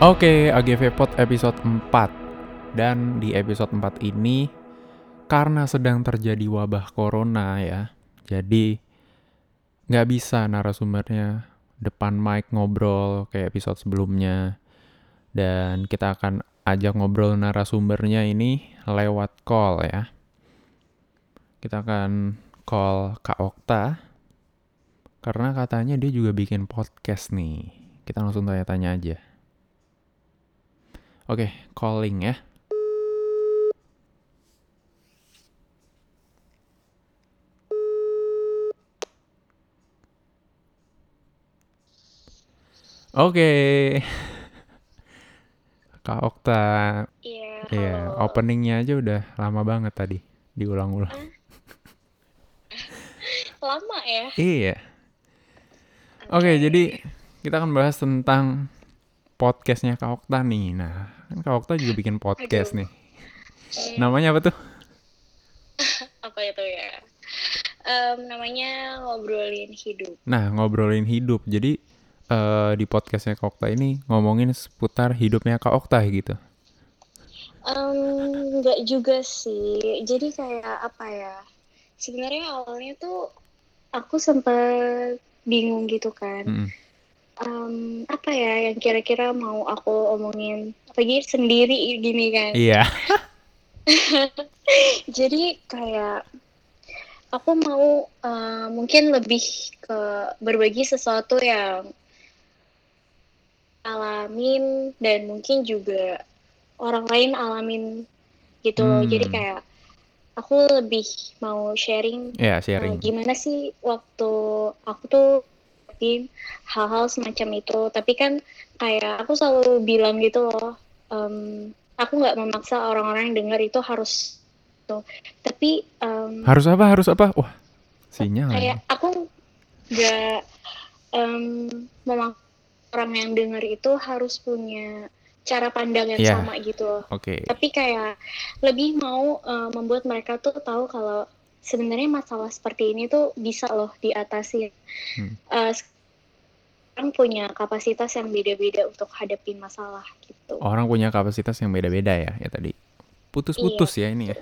Oke, AGV Pod episode 4. Dan di episode 4 ini, karena sedang terjadi wabah corona ya, jadi nggak bisa narasumbernya depan mic ngobrol kayak episode sebelumnya. Dan kita akan ajak ngobrol narasumbernya ini lewat call ya. Kita akan call Kak Okta, karena katanya dia juga bikin podcast nih. Kita langsung tanya-tanya aja. Oke, calling ya. Oke. Kak Okta, Iya, iya, halo. openingnya aja udah lama banget tadi, diulang-ulang. Lama ya? Iya. Oke, jadi kita akan bahas tentang podcastnya Kak Okta nih. Nah, kan Kak Okta juga bikin podcast Aduh. nih. Namanya apa tuh? Apa itu ya? Em, namanya ngobrolin hidup. Nah, ngobrolin hidup. Jadi eh, di podcastnya Kak Okta ini ngomongin seputar hidupnya Kak Okta gitu. Em, nggak juga sih. Jadi kayak apa ya? Sebenarnya awalnya tuh aku sempat bingung gitu kan. Mm-mm. Em, apa ya yang kira-kira mau aku omongin? Apalagi sendiri gini kan. Iya. Jadi kayak aku mau eh, mungkin lebih ke berbagi sesuatu yang alamin dan mungkin juga orang lain alamin gitu. Hmm. Jadi kayak aku lebih mau sharing Iya, eh, sharing. gimana sih waktu aku tuh hal-hal semacam itu. Tapi kan kayak aku selalu bilang gitu loh, em, aku nggak memaksa orang-orang yang dengar itu harus tuh. Tapi em, Harus apa? Harus apa? Wah, sinyal. kayak ini. aku nggak em, memaksa orang yang dengar itu harus punya cara pandang yang Iya. sama gitu loh. Oke. Tapi kayak lebih mau eh, membuat mereka tuh tahu kalau sebenarnya masalah seperti ini tuh bisa loh diatasi. Hmm. Eh, sekarang punya kapasitas yang beda-beda untuk hadapin masalah gitu. Orang punya kapasitas yang beda-beda ya, ya tadi. Putus-putus ya ini ya.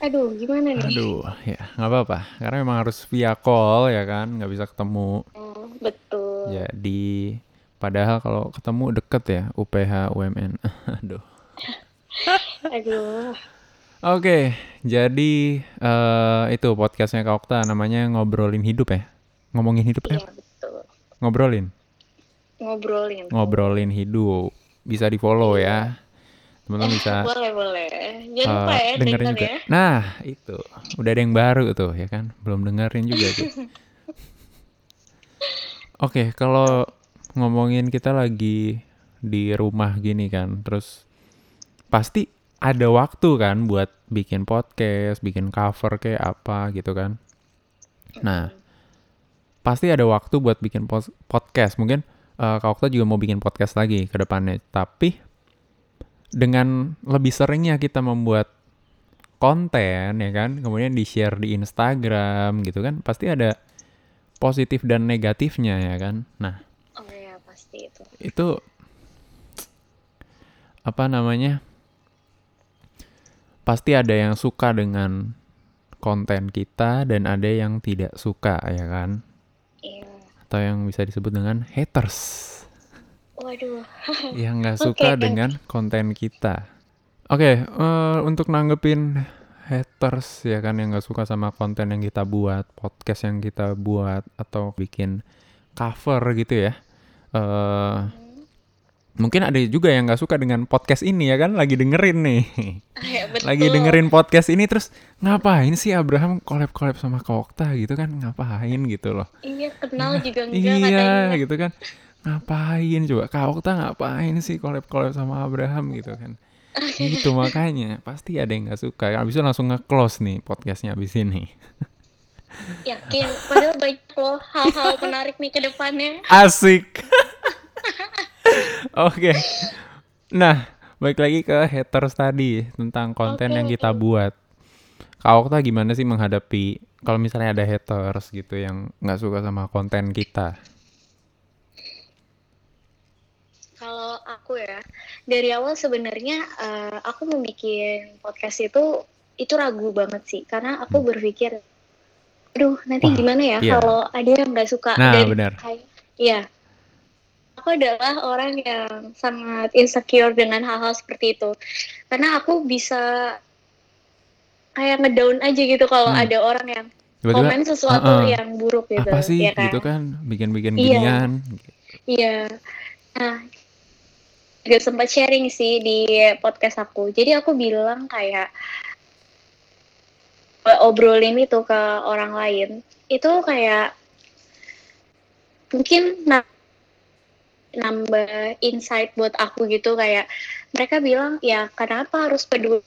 Aduh, gimana nih? Aduh, ya nggak apa-apa. Karena memang harus via call ya kan, nggak bisa ketemu. Oh, betul. Jadi, padahal kalau ketemu deket ya, UPH, UMN. Aduh. Aduh. Oke, jadi eh, itu podcastnya Kak Okta, namanya ngobrolin hidup ya. Ngomongin hidup ya? Iya, betul. Ngobrolin. Ngobrolin. Ngobrolin hidup. Bisa di follow ya. Teman-teman bisa Boleh, boleh. Jangan eh, lupa ya, dengerin denger juga. ya. Nah, itu. Udah ada yang baru tuh ya kan. Belum dengerin juga tuh. Oke, kalau ngomongin kita lagi di rumah gini kan, terus pasti ada waktu kan buat bikin podcast, bikin cover kayak apa gitu kan. Nah, pasti ada waktu buat bikin pos- podcast. Mungkin eh, Kak Okta juga mau bikin podcast lagi ke depannya. Tapi dengan lebih seringnya kita membuat konten ya kan, kemudian di-share di Instagram gitu kan, pasti ada positif dan negatifnya ya kan. Nah, Oh ya, pasti itu. itu apa namanya? Pasti ada yang suka dengan konten kita dan ada yang tidak suka ya kan? Iya. Atau yang bisa disebut dengan haters. Waduh. yang nggak suka oke. dengan konten kita. Oke, eh, untuk nanggepin haters ya kan yang nggak suka sama konten yang kita buat, podcast yang kita buat atau bikin cover gitu ya. eh mungkin ada juga yang nggak suka dengan podcast ini ya kan, lagi dengerin nih, Ya, betul. lagi dengerin podcast ini terus ngapain sih Abraham collab-collab sama Kak Okta gitu kan, ngapain gitu loh. Iya, kenal juga enggak Iya katanya. gitu kan. Ngapain coba? Kak Okta ngapain sih collab-collab sama Abraham gitu kan? Itu makanya Pasti ada yang gak suka. Abis itu langsung nge-close nih podcastnya abis ini. Yakin, padahal banyak loh hal-hal menarik nih ke depannya. Asik Oke. Nah Balik lagi ke haters tadi Tentang konten Oke, yang kita oke. buat. Kak Okta gimana sih menghadapi Kalau misalnya ada haters gitu Yang gak suka sama konten kita? Kalau aku ya dari awal sebenarnya uh, aku bikin podcast itu itu ragu banget sih. Karena aku berpikir aduh nanti Wah, gimana ya iya. kalau ada yang nggak suka nah, dan benar. iya aku adalah orang yang sangat insecure dengan hal-hal seperti itu karena aku bisa kayak ngedown aja gitu kalau hmm. ada orang yang Tiba-tiba, komen sesuatu uh -uh. yang buruk gitu apa sih ya kan? gitu kan bikin-bikin iya. ginian iya nah juga sempat sharing sih di podcast aku jadi aku bilang kayak obrolin itu ke orang lain itu kayak mungkin nah, nambah insight buat aku gitu kayak mereka bilang ya kenapa harus peduli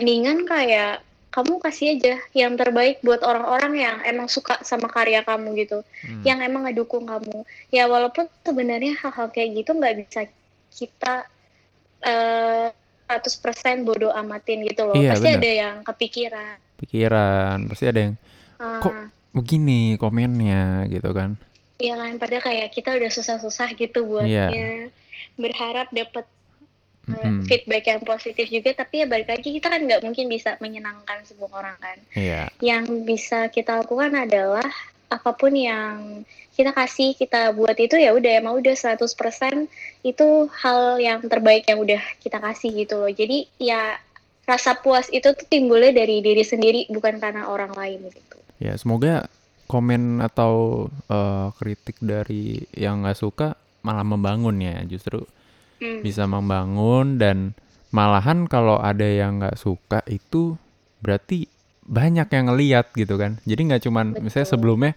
mendingan kayak kamu kasih aja yang terbaik buat orang-orang yang emang suka sama karya kamu gitu, hmm. yang emang ngedukung kamu. Ya walaupun sebenarnya hal-hal kayak gitu nggak bisa kita uh, 100% bodoh amatin gitu loh. Iya, pasti bener. ada yang kepikiran. Pikiran, pasti ada yang uh, kok begini komennya gitu kan. Iya kan, padahal kayak kita udah susah-susah gitu buatnya. Yeah. Berharap dapat mm. feedback yang positif juga tapi ya balik lagi kita kan nggak mungkin bisa menyenangkan semua orang kan yeah. yang bisa kita lakukan adalah apa pun yang kita kasih kita buat itu ya udah emang udah 100% itu hal yang terbaik yang udah kita kasih gitu loh jadi ya rasa puas itu tuh timbulnya dari diri sendiri bukan karena orang lain gitu ya semoga komen atau uh, kritik dari yang nggak suka malah membangun ya justru hmm. bisa membangun dan malahan kalau ada yang nggak suka itu berarti banyak yang ngeliat gitu kan jadi nggak cuman Betul. misalnya sebelumnya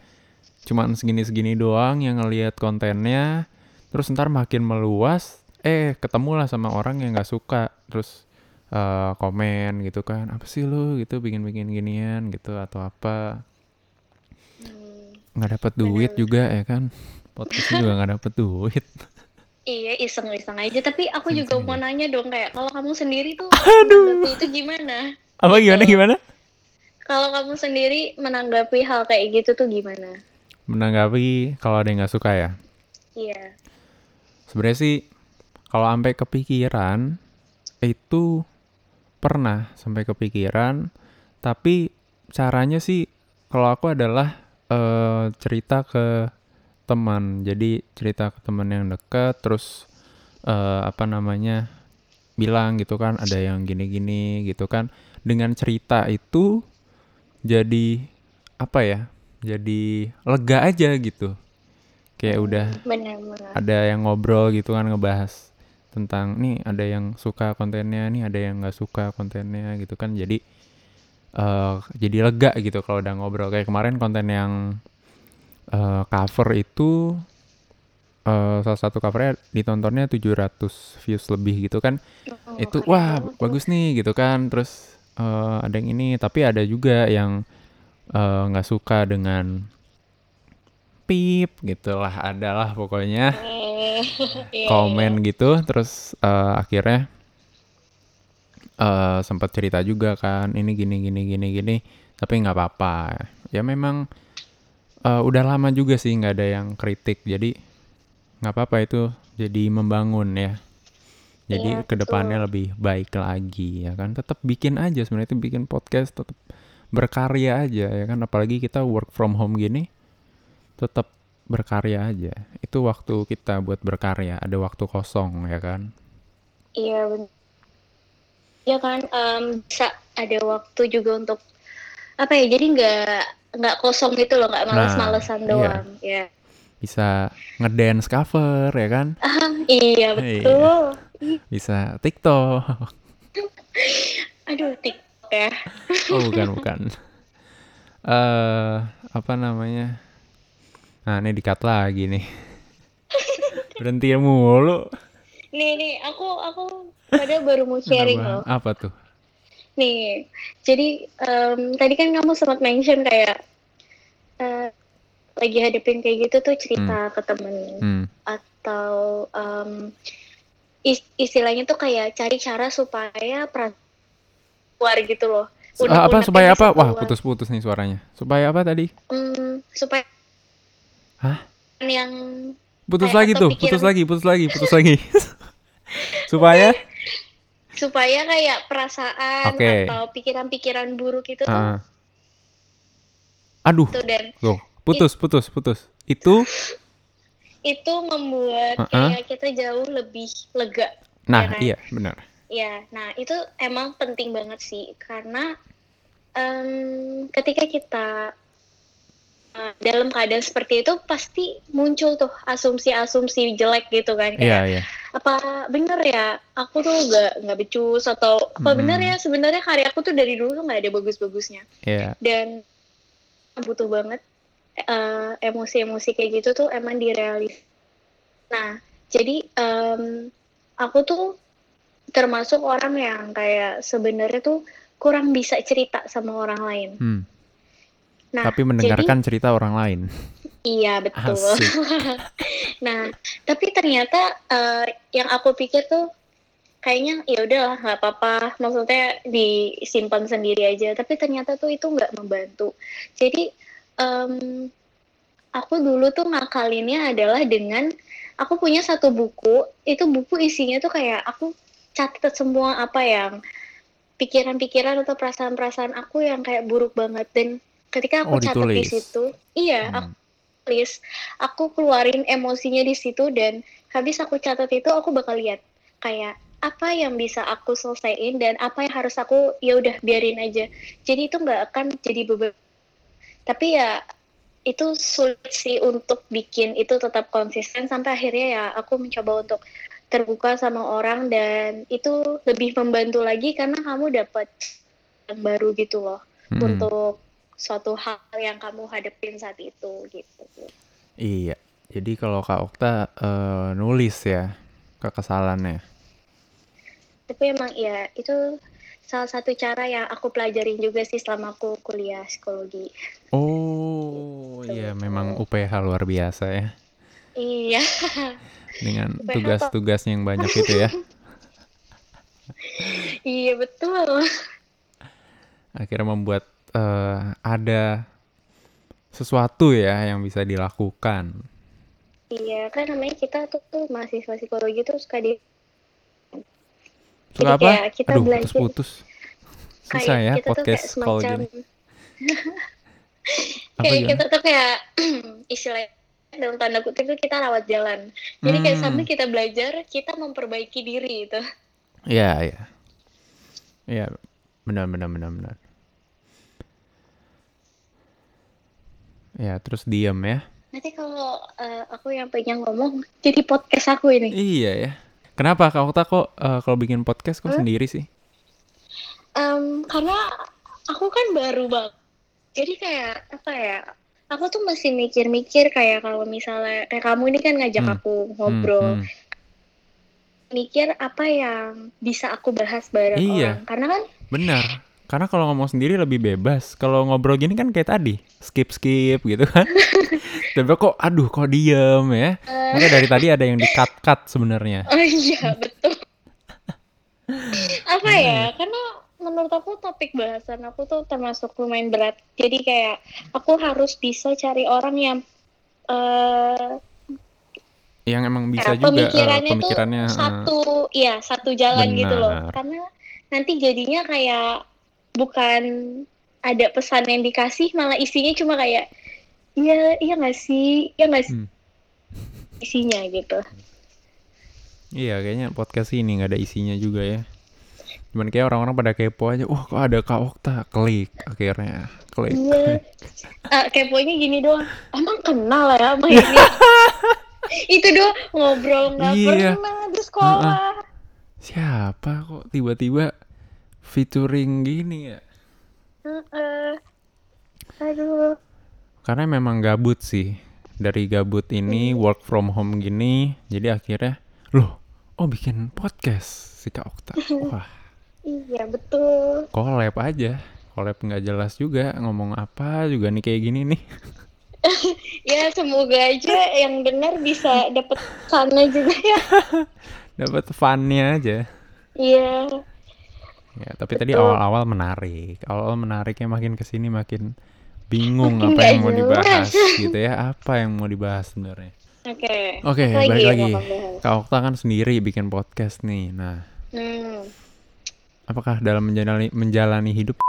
cuman segini-segini doang yang ngeliat kontennya terus ntar makin meluas eh ketemulah sama orang yang nggak suka terus uh, komen gitu kan apa sih lu gitu bikin-bikin ginian gitu atau apa. Nggak dapat duit juga ya kan podcast juga nggak dapat duit Iya iseng-iseng aja tapi aku juga mau nanya dong kayak kalau kamu sendiri tuh Aduh. itu gimana? Apa gimana gimana? Kalau kamu sendiri menanggapi hal kayak gitu tuh gimana? Menanggapi kalau ada yang nggak suka ya? Iya. Sebenarnya sih kalau sampai kepikiran itu pernah sampai kepikiran tapi caranya sih kalau aku adalah uh, cerita ke teman. Jadi cerita ke teman yang dekat terus uh, apa namanya bilang gitu kan ada yang gini-gini gitu kan. Dengan cerita itu jadi apa ya jadi lega aja gitu. Kayak hmm, udah bener, bener. ada yang ngobrol gitu kan ngebahas tentang nih ada yang suka kontennya nih ada yang nggak suka kontennya gitu kan. Jadi uh, jadi lega gitu kalau udah ngobrol. Kayak kemarin konten yang uh, cover itu uh, salah satu covernya ditontonnya 700 views lebih gitu kan. Oh, itu wah bagus nih gitu kan. Terus uh, ada yang ini tapi ada juga yang nggak uh, suka dengan pip gitulah adalah pokoknya iya, komen iya. gitu. Terus uh, akhirnya uh, sempat cerita juga kan ini gini gini gini gini tapi nggak apa-apa. Ya memang uh, udah lama juga sih nggak ada yang kritik jadi nggak apa-apa itu jadi membangun ya. Jadi ya, ke depannya lebih baik lagi ya kan? Tetap bikin aja sebenarnya itu bikin podcast tetap berkarya aja ya kan? Apalagi kita work from home gini tetap berkarya aja. Itu waktu kita buat berkarya ada waktu kosong ya kan? Iya benar ya kan um, bisa ada waktu juga untuk apa ya jadi nggak nggak kosong gitu loh nggak males-malesan nah, doang iya. ya bisa ngedance cover ya kan? Ah, iya betul. Iya. bisa TikTok. Aduh TikTok ya. Oh bukan bukan. Eh uh, apa namanya? Nah ini dikat lagi nih. Berhenti mulu nih nih aku aku pada baru mau sharing loh apa tuh Nih, jadi um, tadi kan kamu sempat mention kayak uh, lagi hadapin kayak gitu tuh cerita hmm. ke temen hmm. atau um, istilahnya tuh kayak cari cara supaya keluar gitu loh. Udah, apa supaya apa? Wah putus-putus nih suaranya. Supaya apa tadi? Hmm, supaya Hah? yang Putus lagi tuh, pikiran- putus lagi, putus lagi, putus lagi. Supaya supaya kayak perasaan Oke. atau pikiran-pikiran buruk itu tuh, ah. Aduh, tuh dan tuh, putus, putus, putus. Itu itu membuat Uh-uh. kayak kita jauh lebih lega. nah, kan? iya, benar. Ya, nah itu emang penting banget sih karena em, ketika kita uh, dalam keadaan seperti itu pasti muncul tuh asumsi-asumsi jelek gitu kan Iya, kayak iya. apa bener ya aku tuh nggak nggak becus atau apa Mm-mm. bener ya sebenarnya karya aku tuh dari dulu tuh nggak ada bagus-bagusnya Iya. dan butuh banget eh, emosi-emosi kayak gitu tuh emang direalis. Nah, jadi em, aku tuh termasuk orang yang kayak sebenarnya tuh kurang bisa cerita sama orang lain. Hmm. Nah, Tapi mendengarkan cerita orang lain. jadi iya betul. Nah, tapi ternyata eh, yang aku pikir tuh kayaknya ya udahlah nggak apa-apa. Maksudnya disimpan sendiri aja. Tapi ternyata tuh itu nggak membantu. Jadi em, aku dulu tuh ngakalinnya adalah dengan aku punya satu buku. Itu buku isinya tuh kayak aku catat semua apa yang pikiran-pikiran atau perasaan-perasaan aku yang kayak buruk banget dan ketika Oh, aku catat di situ, iya aku Hmm. tulis, aku keluarin emosinya di situ dan habis aku catat itu aku bakal lihat kayak apa yang bisa aku selesaiin dan apa yang harus aku ya udah biarin aja. Jadi itu nggak akan jadi beban. Tapi ya itu sulit sih untuk bikin itu tetap konsisten sampai akhirnya ya aku mencoba untuk terbuka sama orang dan itu lebih membantu lagi karena kamu dapat yang baru gitu loh Mm-mm. untuk suatu hal yang kamu hadapin saat itu gitu. Iya. Jadi kalau Kak Okta eh, nulis ya kekesalannya. Tapi emang ya itu salah satu cara yang aku pelajarin juga sih selama aku kuliah psikologi. Oh, iya memang UPH luar biasa ya. Iya, Dengan UPH tugas-tugasnya yang banyak itu ya. iya betul. Akhirnya membuat eh, ada sesuatu ya yang bisa dilakukan. Iya, kan namanya kita tuh, tuh mahasiswa psikologi tuh suka di Suka Jadi apa? kayak kita Aduh, belajar- putus-putus. Susah kayak ya kita tuh podcast kayak call semacam kayak gimana? kita tuh kayak istilahnya dalam tanda kutip tuh kita rawat jalan. Jadi kayak Hmm. sambil kita belajar, kita memperbaiki diri itu. Iya, iya. Iya, benar benar benar benar. Ya, terus diam ya. Nanti kalau eh, aku yang pengen ngomong, jadi podcast aku ini. Iya ya. Kenapa Kak Okta kok eh, kalau bikin podcast kok Hah? sendiri sih? Em, karena aku kan baru banget. Jadi kayak apa ya? Aku tuh masih mikir-mikir kayak kalau misalnya kayak kamu ini kan ngajak Hmm. aku Hmm, ngobrol, hmm. mikir apa yang bisa aku bahas bareng Iya. orang. Karena kan Benar. Karena kalau ngomong sendiri lebih bebas. Kalau ngobrol gini kan kayak tadi, skip-skip gitu kan. Dan kok aduh kok diem ya. eh, Maka dari tadi ada yang di-cut-cut sebenarnya. oh iya betul. apa Iya. ya? Karena menurut aku topik bahasan aku tuh termasuk lumayan berat. Jadi kayak aku harus bisa cari orang yang eh Yang emang bisa Nah, juga pemikirannya, pemikirannya tuh eh, satu, iya satu jalan gitu loh. Benar. Karena nanti jadinya kayak bukan ada pesan yang dikasih, malah isinya cuma kayak iya iya nggak sih, iya nggak sih Hmm. isinya gitu. Iya kayaknya podcast ini nggak ada isinya juga ya. Cuman kayak orang-orang pada kepo aja. Wah kok ada Kak Okta. Klik akhirnya. Klik. Iya. Ah, keponya gini doang. Emang kenal ya sama ini? Itu doang ngobrol nggak Iya. pernah di sekolah. Siapa kok tiba-tiba featuring gini ya? Heeh. Aduh. Karena memang gabut sih. Dari gabut ini work from home gini. Jadi akhirnya loh. Oh bikin podcast si Kak Okta. Wah Iya betul. collab aja. Collab nggak jelas juga ngomong apa juga nih kayak gini nih. Ya semoga aja yang dengar bisa dapet sana juga ya. Dapat funnya aja. Iya. Ya, tapi tadi Betul. awal-awal menarik. Awal-awal menariknya makin ke sini makin bingung Makin apa yang mau dibahas gitu ya. Apa yang mau dibahas sebenarnya? Oke. Oke, Apa balik lagi. mau kamu? Kak Okta kan sendiri bikin podcast nih. Nah, Hmm. apakah dalam menjalani menjalani hidup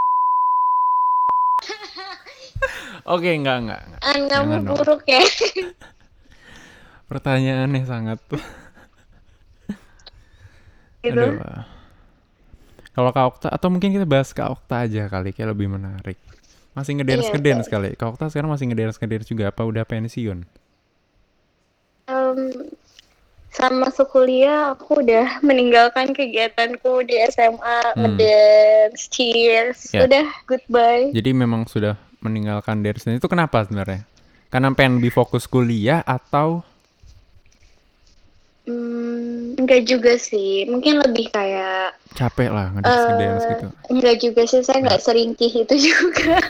Oke, enggak, enggak, enggak. Ah, kamu Jangan dong. buruk ya. Pertanyaannya sangat gitu. Aduh. Kalau Kak Okta atau mungkin kita bahas Kak Okta aja kali kayak lebih menarik. Masih ngedance Iya, ngedance kali. Kak Okta sekarang masih ngedance ngedance juga apa udah pensiun? Em, sama kuliah aku udah meninggalkan kegiatanku di SMA, Hmm. ngedance, cheers, Ya. udah goodbye. Jadi memang sudah meninggalkan dance itu kenapa sebenarnya? Karena pengen lebih fokus kuliah atau Hmm, enggak juga sih, mungkin lebih kayak capek lah ngedance Eh, gitu? enggak juga sih, saya nggak seringkih itu juga.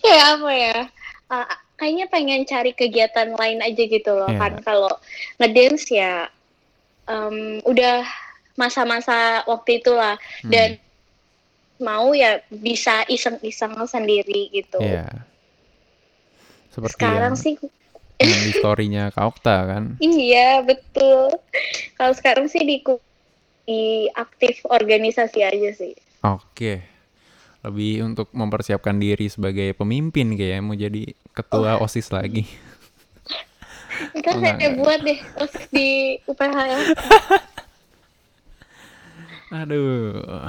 ya apa ya? Ah, kayaknya pengen cari kegiatan lain aja gitu loh Iya. kan kalau ngedance ya em, udah masa-masa waktu itulah Hmm. dan mau ya bisa iseng-iseng sendiri gitu. Iya. Seperti Sekarang yang, sih yang di story-nya Kak Okta kan. iya betul. Kalau sekarang sih di di aktif organisasi aja sih. Oke. Lebih untuk mempersiapkan diri sebagai pemimpin kayaknya mau jadi ketua OSIS lagi. Ntar Oh, enggak, saya enggak. buat deh OSIS di UPH ya. Aduh.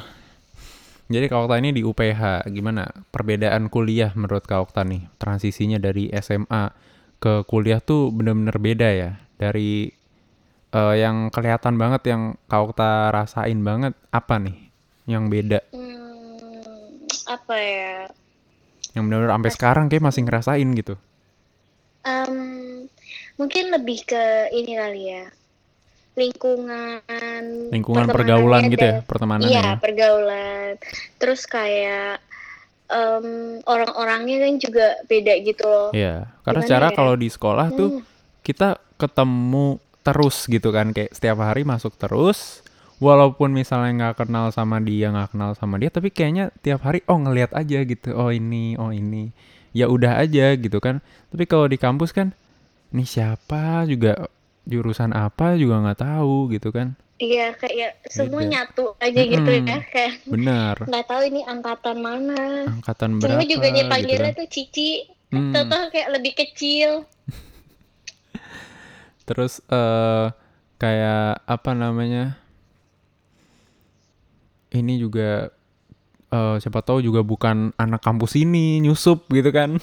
Jadi Kak Okta ini di UPH, gimana perbedaan kuliah menurut Kak Okta nih? Transisinya dari SMA ke kuliah tuh bener-bener beda ya? Dari eh, yang kelihatan banget, yang Kak Okta rasain banget, apa nih yang beda? Hmm, apa ya? Yang bener-bener sampai sekarang kayak masih ngerasain gitu. Em, mungkin lebih ke ini kali ya. Lingkungan Lingkungan pergaulan gitu ya, pertemanannya Iya, ya. pergaulan. Terus kayak em, orang-orangnya kan juga beda gitu loh. Iya, karena Gimana secara ya? kalau di sekolah tuh Hmm, kita ketemu terus gitu kan kayak setiap hari masuk terus walaupun misalnya nggak kenal sama dia nggak kenal sama dia tapi kayaknya tiap hari oh ngelihat aja gitu oh ini oh ini. Ya udah aja gitu kan. Tapi kalau di kampus kan ini siapa? Juga jurusan apa? Juga nggak tahu gitu kan Iya, kayak semua Beda. nyatu aja gitu Mm-mm. ya. Kayak benar nggak tahu ini angkatan mana. angkatan berapa Semua juga gitu dipanggilnya kan tuh Cici. Hmm. Atau kayak lebih kecil. terus eh kayak apa namanya ini juga eh siapa tahu juga bukan anak kampus ini nyusup gitu kan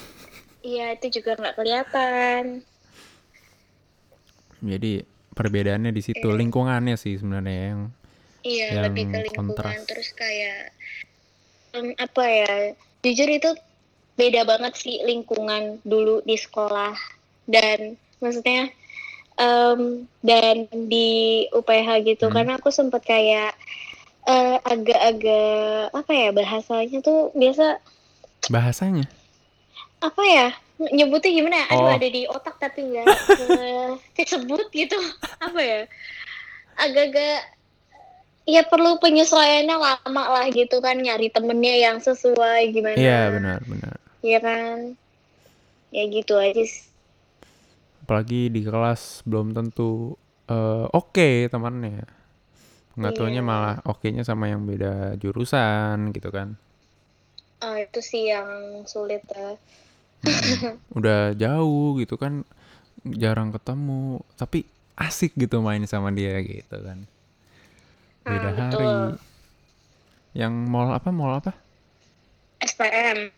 Iya, itu juga nggak kelihatan. jadi perbedaannya di situ lingkungannya sih sebenarnya yang Iya, Yang lebih ke lingkungan kontras. terus kayak em, apa ya? Jujur itu beda banget sih lingkungan dulu di sekolah dan maksudnya em, dan di UPH gitu Hmm. karena aku sempat kayak eh, agak-agak apa ya bahasanya tuh biasa bahasanya apa ya nyebutnya gimana ya? Aduh Oh. ada di otak tapi nggak kesebut gitu apa ya agak-agak ya perlu penyesuaiannya lama lah gitu kan nyari temennya yang sesuai gimana iya benar benar ya kan ya gitu aja sih. apalagi di kelas belum tentu eh, oke temannya nggak Iya. malah oke-nya sama yang beda jurusan gitu kan Ah, itu sih yang sulit ya Udah jauh gitu kan jarang ketemu tapi asik gitu main sama dia gitu kan. Beda Ah, hari. betul. yang mall apa? Mall apa? SPM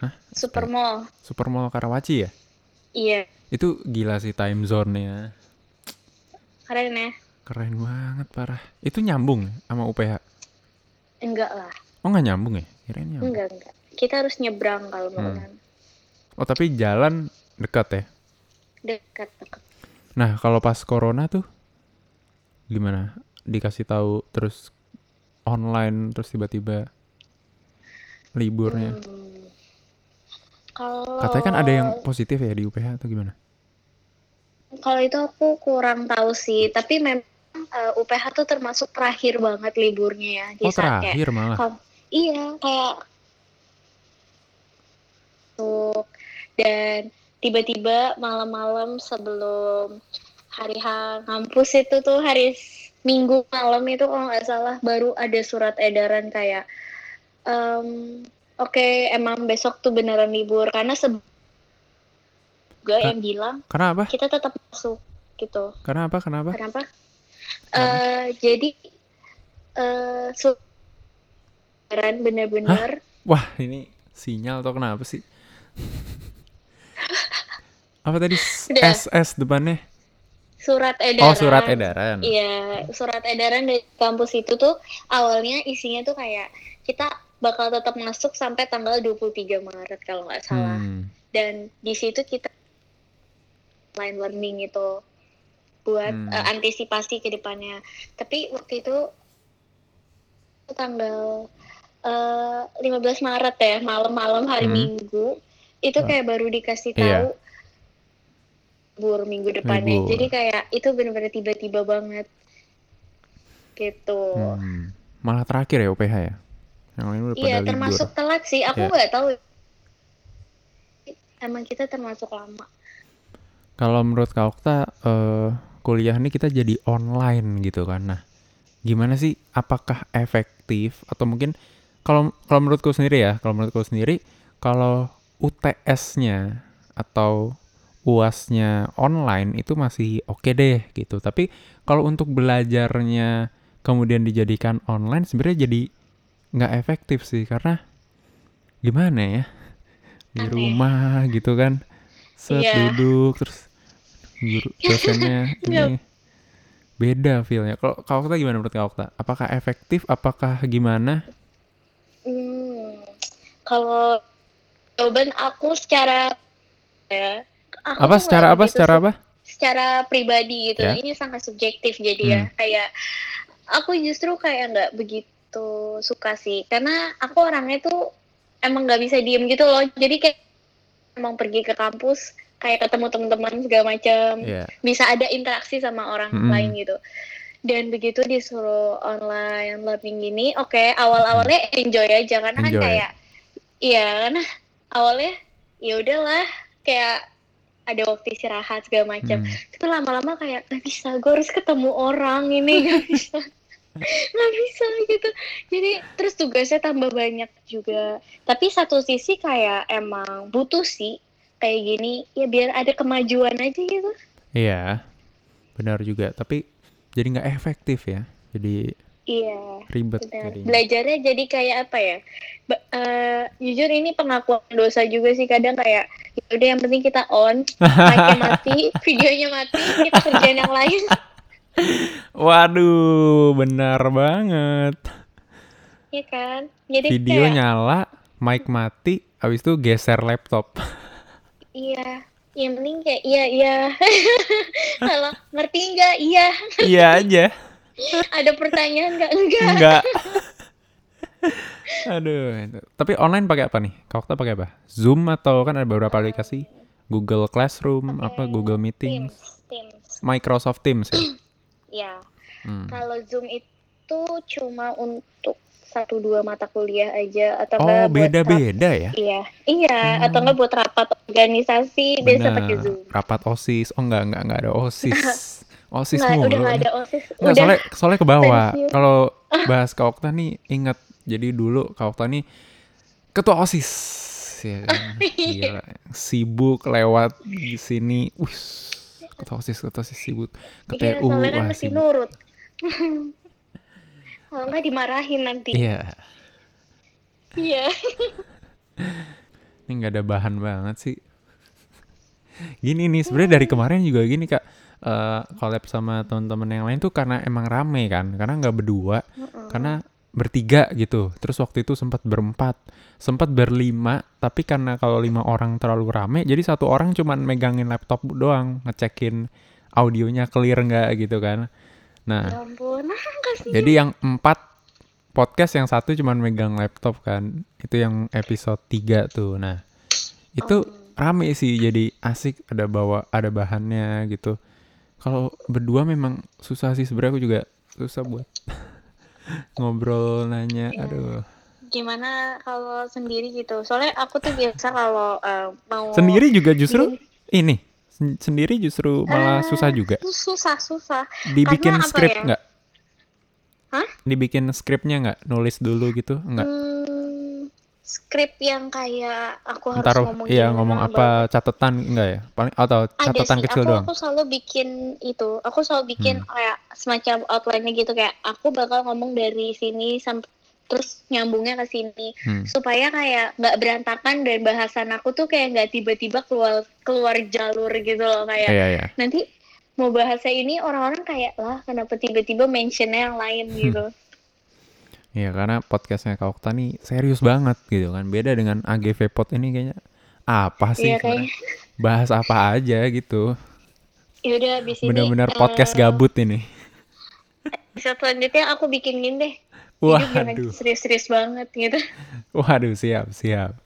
Hah? Supermall super mall Karawaci ya? Iya. Itu gila sih time zone-nya. Keren ya. Keren banget parah. Itu nyambung ya sama UPH enggak lah. Oh nggak nyambung ya? Kirain nyambung. Enggak enggak. Kita harus nyebrang kalau mau Hmm. kan oh tapi jalan dekat ya? Dekat dekat. Nah kalau pas corona tuh gimana? Dikasih tahu terus online terus tiba-tiba liburnya? Hmm. Kalau katanya kan ada yang positif ya di UPH atau gimana? Kalau itu aku kurang tahu sih, tapi memang eh, UPH tuh termasuk terakhir banget liburnya ya. Di oh saat kayak terakhir malah? kalau- iya kayak tuh dan tiba-tiba malam-malam sebelum hari H kampus itu tuh hari Minggu malam itu kalau nggak salah baru ada surat edaran kayak em, oke emang besok tuh beneran libur karena juga Kak- yang bilang Karena apa? kita tetap masuk gitu. Karena apa? Kenapa? Kenapa? Kenapa? Eh, jadi eh surat edaran bener-bener Wah, ini sinyal atau kenapa sih? apa tadi? S- Udah. SS depannya? surat edaran. Oh, surat edaran. Iya, surat edaran dari kampus itu tuh awalnya isinya tuh kayak kita bakal tetap masuk sampai tanggal 23 Maret kalau nggak salah. Hmm. Dan di situ kita online learning itu buat Hmm. eh, antisipasi ke depannya. Tapi waktu itu tanggal eh, 15 Maret ya, malam-malam hari Hmm. Minggu itu kayak baru dikasih Iya. tahu libur minggu depannya. Libur. Jadi kayak itu bener-bener tiba-tiba banget gitu. Hmm. Malah terakhir ya UPH ya? Yang lain udah pada Iya, libur. termasuk telat sih. Aku Iya. nggak tahu. Emang kita termasuk lama. Kalau menurut Kak Okta, eh, kuliah ini kita jadi online gitu kan. Nah, gimana sih? Apakah efektif? Atau mungkin kalau kalau menurutku sendiri ya, kalau menurutku sendiri, kalau UTS-nya atau UAS-nya online itu masih oke deh gitu. Tapi kalau untuk belajarnya kemudian dijadikan online sebenarnya jadi nggak efektif sih karena gimana ya? Di Aneh. rumah gitu kan. Set Iya. duduk terus guru dosennya ini. Beda feelnya. Kalau Kak Okta gimana menurut Kak Okta? Apakah efektif? Apakah gimana? Hmm, kalau jawaban aku secara ya, aku apa secara apa begitu secara apa secara pribadi gitu. Ya. Ini sangat subjektif jadi ya. Kayak aku justru kayak nggak begitu suka sih, karena aku orangnya tuh emang nggak bisa diem gitu loh. Jadi kayak emang pergi ke kampus kayak ketemu teman-teman segala macam ya bisa ada interaksi sama orang Mm-mm. lain gitu. Dan begitu disuruh online learning gini, oke awal-awalnya enjoy aja karena kan Enjoy. kayak iya karena awalnya ya udahlah kayak ada waktu istirahat segala macam. Hmm. Tapi lama-lama kayak nggak bisa, gue harus ketemu orang ini nggak bisa, nggak bisa gitu. Jadi terus tugasnya tambah banyak juga. Tapi satu sisi kayak emang butuh sih kayak gini ya biar ada kemajuan aja gitu. iya benar juga tapi jadi nggak efektif ya jadi Iya, ribet benar. jadinya Belajarnya jadi kayak apa ya? Ba- eh, jujur ini pengakuan dosa juga sih kadang kayak ya udah yang penting kita on, mic mati, videonya mati, kita kerjain yang lain. waduh benar banget ya kan? Jadi video kayak nyala mic mati habis itu geser laptop iya, yang penting kayak iya iya. Kalau ngerti nggak? Iya. iya aja Ada pertanyaan nggak? Enggak. enggak aduh tapi online pakai apa nih Kak Okta pakai apa Zoom atau kan ada beberapa aplikasi Google Classroom apa Pakai Google Meeting Teams, Teams. Microsoft Teams ya Ya, Hmm. kalau Zoom itu cuma untuk satu dua mata kuliah aja atau oh rap- beda-beda ya Iya, iya, Oh. atau enggak buat rapat organisasi biasa pakai. Zoom. Rapat OSIS. Oh enggak, enggak, enggak ada OSIS. OSIS Nggak, mulu. udah nggak ada OSIS, Nggak, udah soalnya, soalnya ke bawah. Kalau bahas Kak Okta nih ingat. Jadi dulu Kak Okta nih ketua OSIS. Ya kan? Gila. Sibuk lewat di sini. Wih, ketua OSIS, ketua OSIS sibuk. Ke Iya, TU, soalnya kan sibuk. nurut. Kalau nggak dimarahin nanti. Iya, Iya. ini nggak ada bahan banget sih. Gini nih, sebenarnya dari kemarin juga gini kak. Eh collab sama teman-teman yang lain tuh karena emang rame kan, karena nggak berdua, karena bertiga gitu. Terus waktu itu sempat berempat, sempat berlima, tapi karena kalau lima orang terlalu rame, jadi satu orang cuman megangin laptop doang, ngecekin audionya clear nggak gitu kan. Nah, Ya ampun, jadi yang empat podcast yang satu cuman megang laptop kan. Itu yang episode 3 tuh. Nah, itu rame sih jadi asik ada bawa ada bahannya gitu. Kalau berdua memang susah sih sebenarnya aku juga susah buat ngobrol nanya. Iya. Aduh. Gimana kalau sendiri gitu? Soalnya aku tuh biasa kalau eh, mau Sendiri juga justru Ini sen- sendiri justru malah susah juga. susah susah Dibikin karena skrip ya? nggak? Hah? Dibikin skripnya nggak? Nulis dulu gitu? Nggak? Hmm, skrip yang kayak aku harus Taruh, ngomong iya ngomong apa catatan enggak ya? Paling atau ada catatan sih kecil aku doang. aku selalu bikin itu aku selalu bikin Hmm. kayak semacam outline-nya gitu kayak aku bakal ngomong dari sini sampai terus nyambungnya ke sini Hmm. supaya kayak nggak berantakan dan bahasan aku tuh kayak nggak tiba-tiba keluar keluar jalur gitu loh kayak Iya iya. nanti mau bahasa ini orang-orang kayak lah kenapa tiba-tiba mentionnya yang lain Hmm. gitu Iya karena podcastnya Kak Okta nih serius banget gitu kan. Beda dengan AGV Pod ini kayaknya apa sih? Iya, kayak- Bahas apa aja gitu. yaudah abis ini Bener-bener eh, podcast gabut ini. selanjutnya aku bikinin deh Waduh. serius-serius banget gitu Waduh siap siap.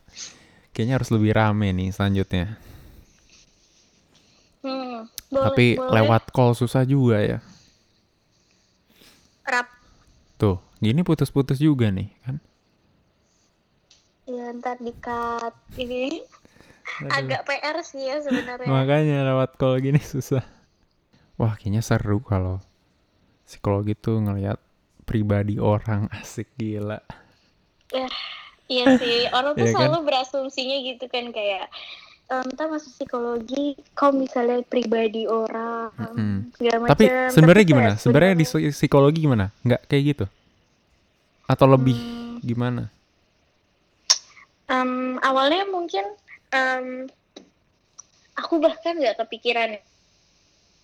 Kayaknya harus lebih rame nih selanjutnya. hmm, boleh, Tapi boleh. lewat call susah juga ya. rap Tuh, gini putus-putus juga nih kan. ya ntar dikat ini Aduh. agak PR sih ya sebenarnya Makanya lewat call gini susah. Wah, kayaknya seru kalau psikologi tuh ngelihat pribadi orang asik gila. iya sih orang tuh Iya kan? selalu berasumsinya gitu kan kayak em, ntar masuk psikologi kau misalnya pribadi orang segala Tapi macam. sebenarnya kayak gimana? Sebenarnya di sebenarnya- psikologi gimana? Nggak kayak gitu? Atau lebih Hmm, gimana? em, awalnya mungkin em, aku bahkan nggak kepikiran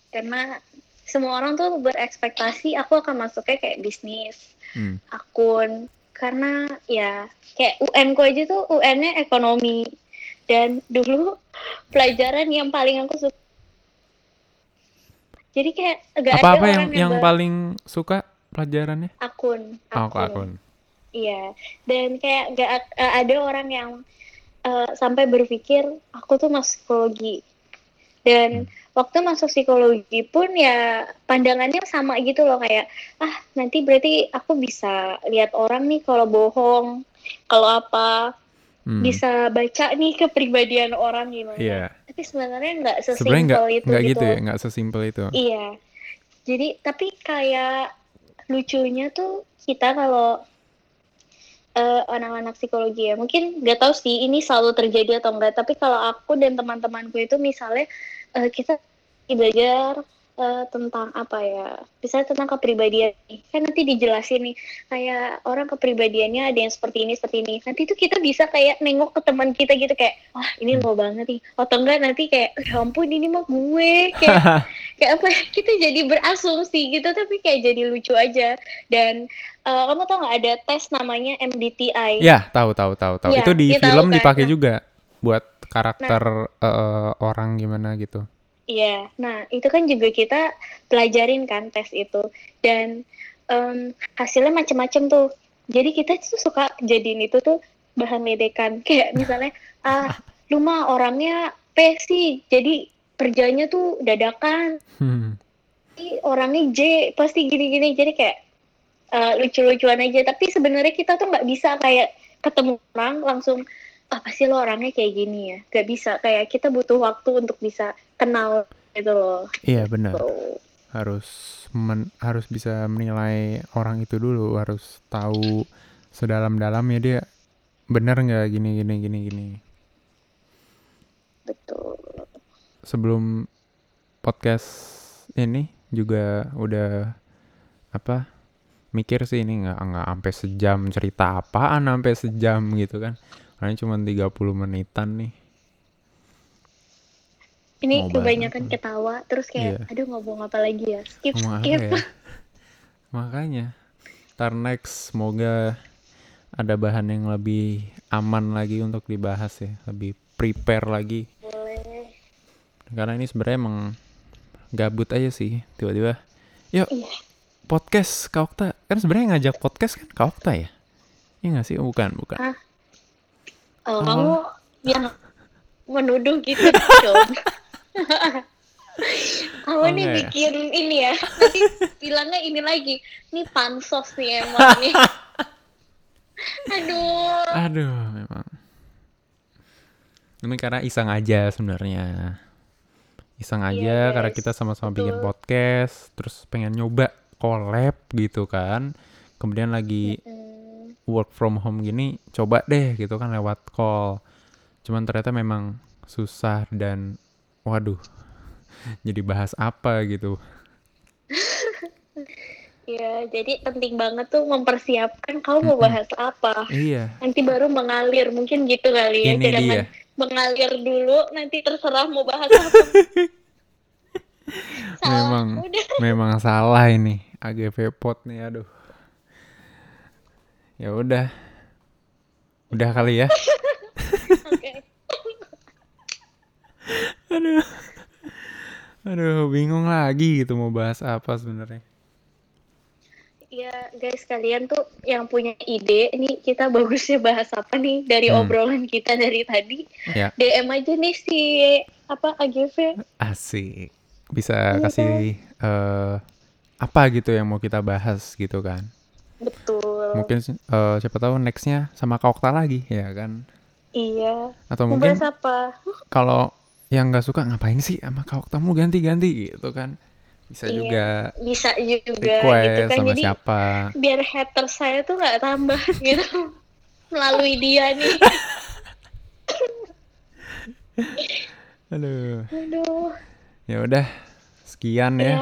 karena semua orang tuh berekspektasi aku akan masuknya kayak bisnis Hmm. akun. Karena ya kayak UN ku aja tuh UN-nya ekonomi. Dan dulu pelajaran yang paling aku suka. Jadi kayak ada Apa-apa yang orang yang ba- paling suka pelajarannya? akun Oh, ke akun. iya dan kayak gak a- ada orang yang eh, sampai berpikir aku tuh masuk psikologi dan waktu masuk psikologi pun ya pandangannya sama gitu loh kayak ah nanti berarti aku bisa lihat orang nih kalau bohong kalau apa Hmm. bisa baca nih kepribadian orang gimana Iya. tapi sebenarnya nggak Sebenarnya sesimpel nggak itu nggak gitu, gitu ya, nggak sesimpel itu. iya jadi tapi kayak lucunya tuh kita kalau eh, anak-anak psikologi ya mungkin nggak tahu sih ini selalu terjadi atau enggak tapi kalau aku dan teman-temanku itu misalnya eh, kita belajar eh, tentang apa ya misalnya tentang kepribadian kan nanti dijelasin nih kayak orang kepribadiannya ada yang seperti ini seperti ini nanti tuh kita bisa kayak nengok ke teman kita gitu kayak wah ini Hmm. lo banget nih atau enggak nanti kayak ya ampun ini mah gue kayak kayak apa ya, kita jadi berasumsi gitu tapi kayak jadi lucu aja dan eh, kamu tau nggak ada tes namanya MBTI Ya, tahu tahu tahu tahu. Iya, itu di tahu film kan. dipakai Nah. juga buat karakter eh, orang gimana gitu. Iya, nah itu kan juga kita pelajarin kan tes itu dan em, hasilnya macam-macam tuh. Jadi kita tuh suka jadiin itu tuh bahan ledekan kayak misalnya ah lu mah orangnya P sih, jadi kerjanya tuh dadakan. Hmm. Orangnya J pasti gini-gini jadi kayak eh, lucu-lucuan aja. Tapi sebenarnya kita tuh nggak bisa kayak ketemu orang langsung apa sih lo orangnya kayak gini ya? Gak bisa kayak kita butuh waktu untuk bisa kenal gitu loh. Iya benar. Tuh. Harus men- harus bisa menilai orang itu dulu, harus tahu sedalam-dalamnya dia benar nggak gini gini gini gini. Betul. Sebelum podcast ini juga udah apa mikir sih ini nggak nggak sampai sejam cerita apaan sampai sejam gitu kan. Karena cuma 30 menitan nih. Ini Mau kebanyakan ketawa terus kayak Iya. aduh ngomong apa lagi ya? Skip Ngomong apa skip. ya? Makanya. Ntar next semoga ada bahan yang lebih aman lagi untuk dibahas ya. Lebih prepare lagi. Boleh. Karena ini sebenarnya emang gabut aja sih. Tiba-tiba. Yuk Iya. podcast Kak Okta. Kan sebenarnya ngajak podcast kan Kak Okta ya? Iya gak sih? Oh, bukan, bukan. Ah. Oh, Oh. kamu yang menuduh gitu dong. kamu nih Oke. bikin ini ya. Nanti bilangnya ini lagi. Ini pansos nih emang nih. Aduh. Aduh, memang. Ini karena iseng aja sebenarnya. iseng aja karena guys. kita sama-sama bikin podcast terus pengen nyoba collab gitu kan kemudian lagi Hmm, work from home gini coba deh gitu kan lewat call cuman ternyata memang susah dan waduh jadi bahas apa gitu Iya, jadi penting banget tuh mempersiapkan kamu mau bahas apa. iya Nanti baru mengalir, mungkin gitu kali ya. ini Jangan dia mengalir dulu, nanti terserah mau bahas apa. Salah, memang udah. memang salah ini AGV pot nih aduh ya udah. Udah kali ya. Aduh. Aduh bingung lagi gitu mau bahas apa sebenarnya. Iya, guys, kalian tuh yang punya ide, nih kita bagusnya bahas apa nih dari Hmm. obrolan kita dari tadi. ya. DM aja nih si apa AGV. asik. Bisa Iya kasih eh, apa gitu yang mau kita bahas gitu kan Betul. mungkin eh, siapa tahu nextnya sama Kak Okta lagi ya kan Iya. atau Mau mungkin bahas apa? kalau yang nggak suka ngapain sih sama Kak Okta mu ganti-ganti gitu kan bisa Iya, juga Bisa juga request gitu kan. sama Jadi siapa biar hater saya tuh nggak tambah gitu melalui dia nih. aduh Aduh. ya udah sekian ya Ya.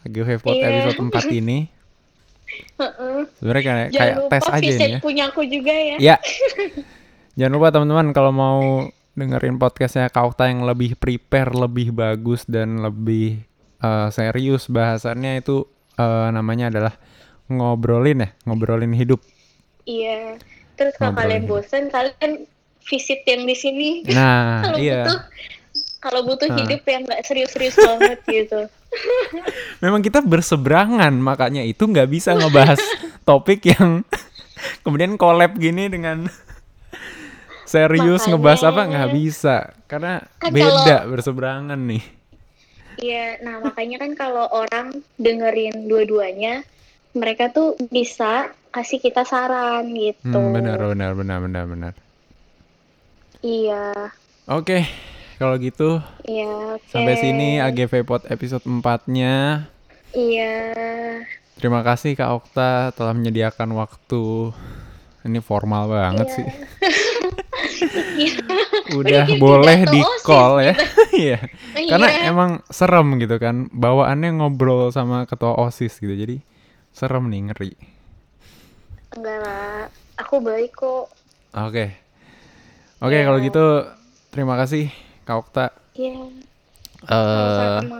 AGV Pod Iya. episode 4 ini. sebenarnya kayak Jangan kayak lupa tes aja ini ya punya aku juga ya. Ya. Jangan lupa teman-teman kalau mau dengerin podcastnya Kaukta yang lebih prepare, lebih bagus dan lebih eh, serius bahasannya itu eh, namanya adalah ngobrolin ya, ngobrolin hidup. Iya. Terus kalau Ngobrolin kalian bosan, kalian visit yang di sini. Nah, kalau iya. butuh kalau butuh Nah. hidup yang nggak serius-serius banget gitu. Memang kita berseberangan, makanya itu nggak bisa ngebahas topik yang kemudian collab gini dengan serius Makanya. ngebahas apa nggak bisa karena Kan beda berseberangan nih. Iya, nah makanya kan kalau orang dengerin dua-duanya, mereka tuh bisa kasih kita saran gitu. Hmm, benar, benar, benar, benar, benar. Iya, Oke, kalau gitu iya. oke. sampai sini AGV Pod episode 4-nya. Iya, Terima kasih Kak Okta telah menyediakan waktu. Ini formal banget Iya. sih. Iya. Udah boleh pidato di call ya. Iya. Karena Iya. emang serem gitu kan. Bawaannya ngobrol sama ketua OSIS gitu. Jadi serem nih, ngeri. enggak lah, aku baik kok. Oke. Oke, Iya. kalau gitu terima kasih Kak Okta Iya, sama-sama.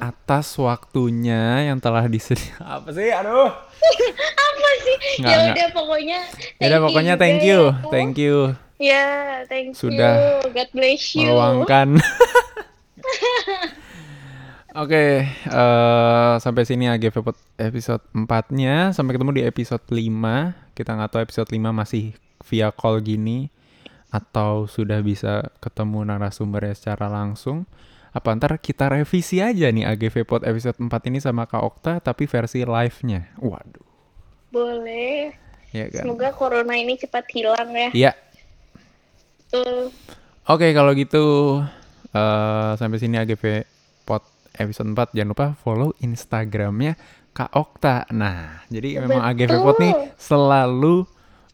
atas waktunya yang telah disediakan. Apa sih? Aduh. Apa sih? Nggak, ya udah pokoknya. Ya udah pokoknya thank juga you. ya. Thank you Ya, thank Sudah you. God bless you. meluangkan. Oke, eh, sampai sini AGV episode 4-nya. Sampai ketemu di episode 5. Kita nggak tahu episode 5 masih via call gini atau sudah bisa ketemu narasumbernya secara langsung. Apa ntar kita revisi aja nih AGV Pod episode 4 ini sama Kak Okta tapi versi live-nya. Waduh, Boleh. ya kan. Semoga corona ini cepat hilang ya. Iya, Tuh. Oke kalau gitu eh sampai sini AGP Pod episode 4 jangan lupa follow Instagramnya Kak Okta. Nah jadi memang AGP Pod nih Betul. selalu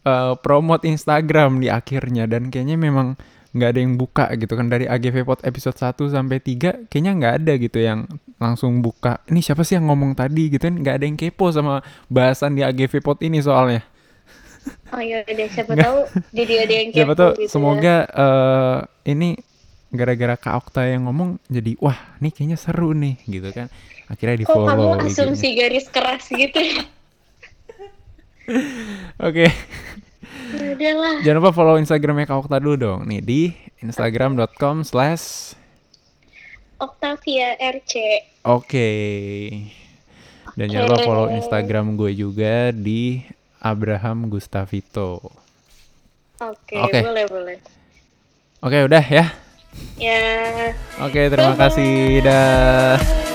eh, promote Instagram di akhirnya dan kayaknya memang nggak ada yang buka gitu kan dari AGV Pod episode 1 sampai 3 kayaknya nggak ada gitu yang langsung buka ini siapa sih yang ngomong tadi gitu kan nggak ada yang kepo sama bahasan di AGV Pod ini soalnya Oh iya deh, siapa Nggak. tahu jadi ada yang Siapa kepo tuh gitu ya. semoga eh, ini gara-gara Kak Okta yang ngomong jadi wah nih kayaknya seru nih gitu kan. Akhirnya di Kok kamu follow asumsi garis keras gitu ya? Oke, udahlah. jangan lupa follow Instagramnya Kak Okta dulu dong. Nih di instagram.com slash Octavia RC. oke. Dan jangan lupa follow. Instagram gue juga di Abraham Gustavito. Oke, Oke. boleh boleh. Oke udah ya. Ya. Oke terima kasih. Dah. Bye.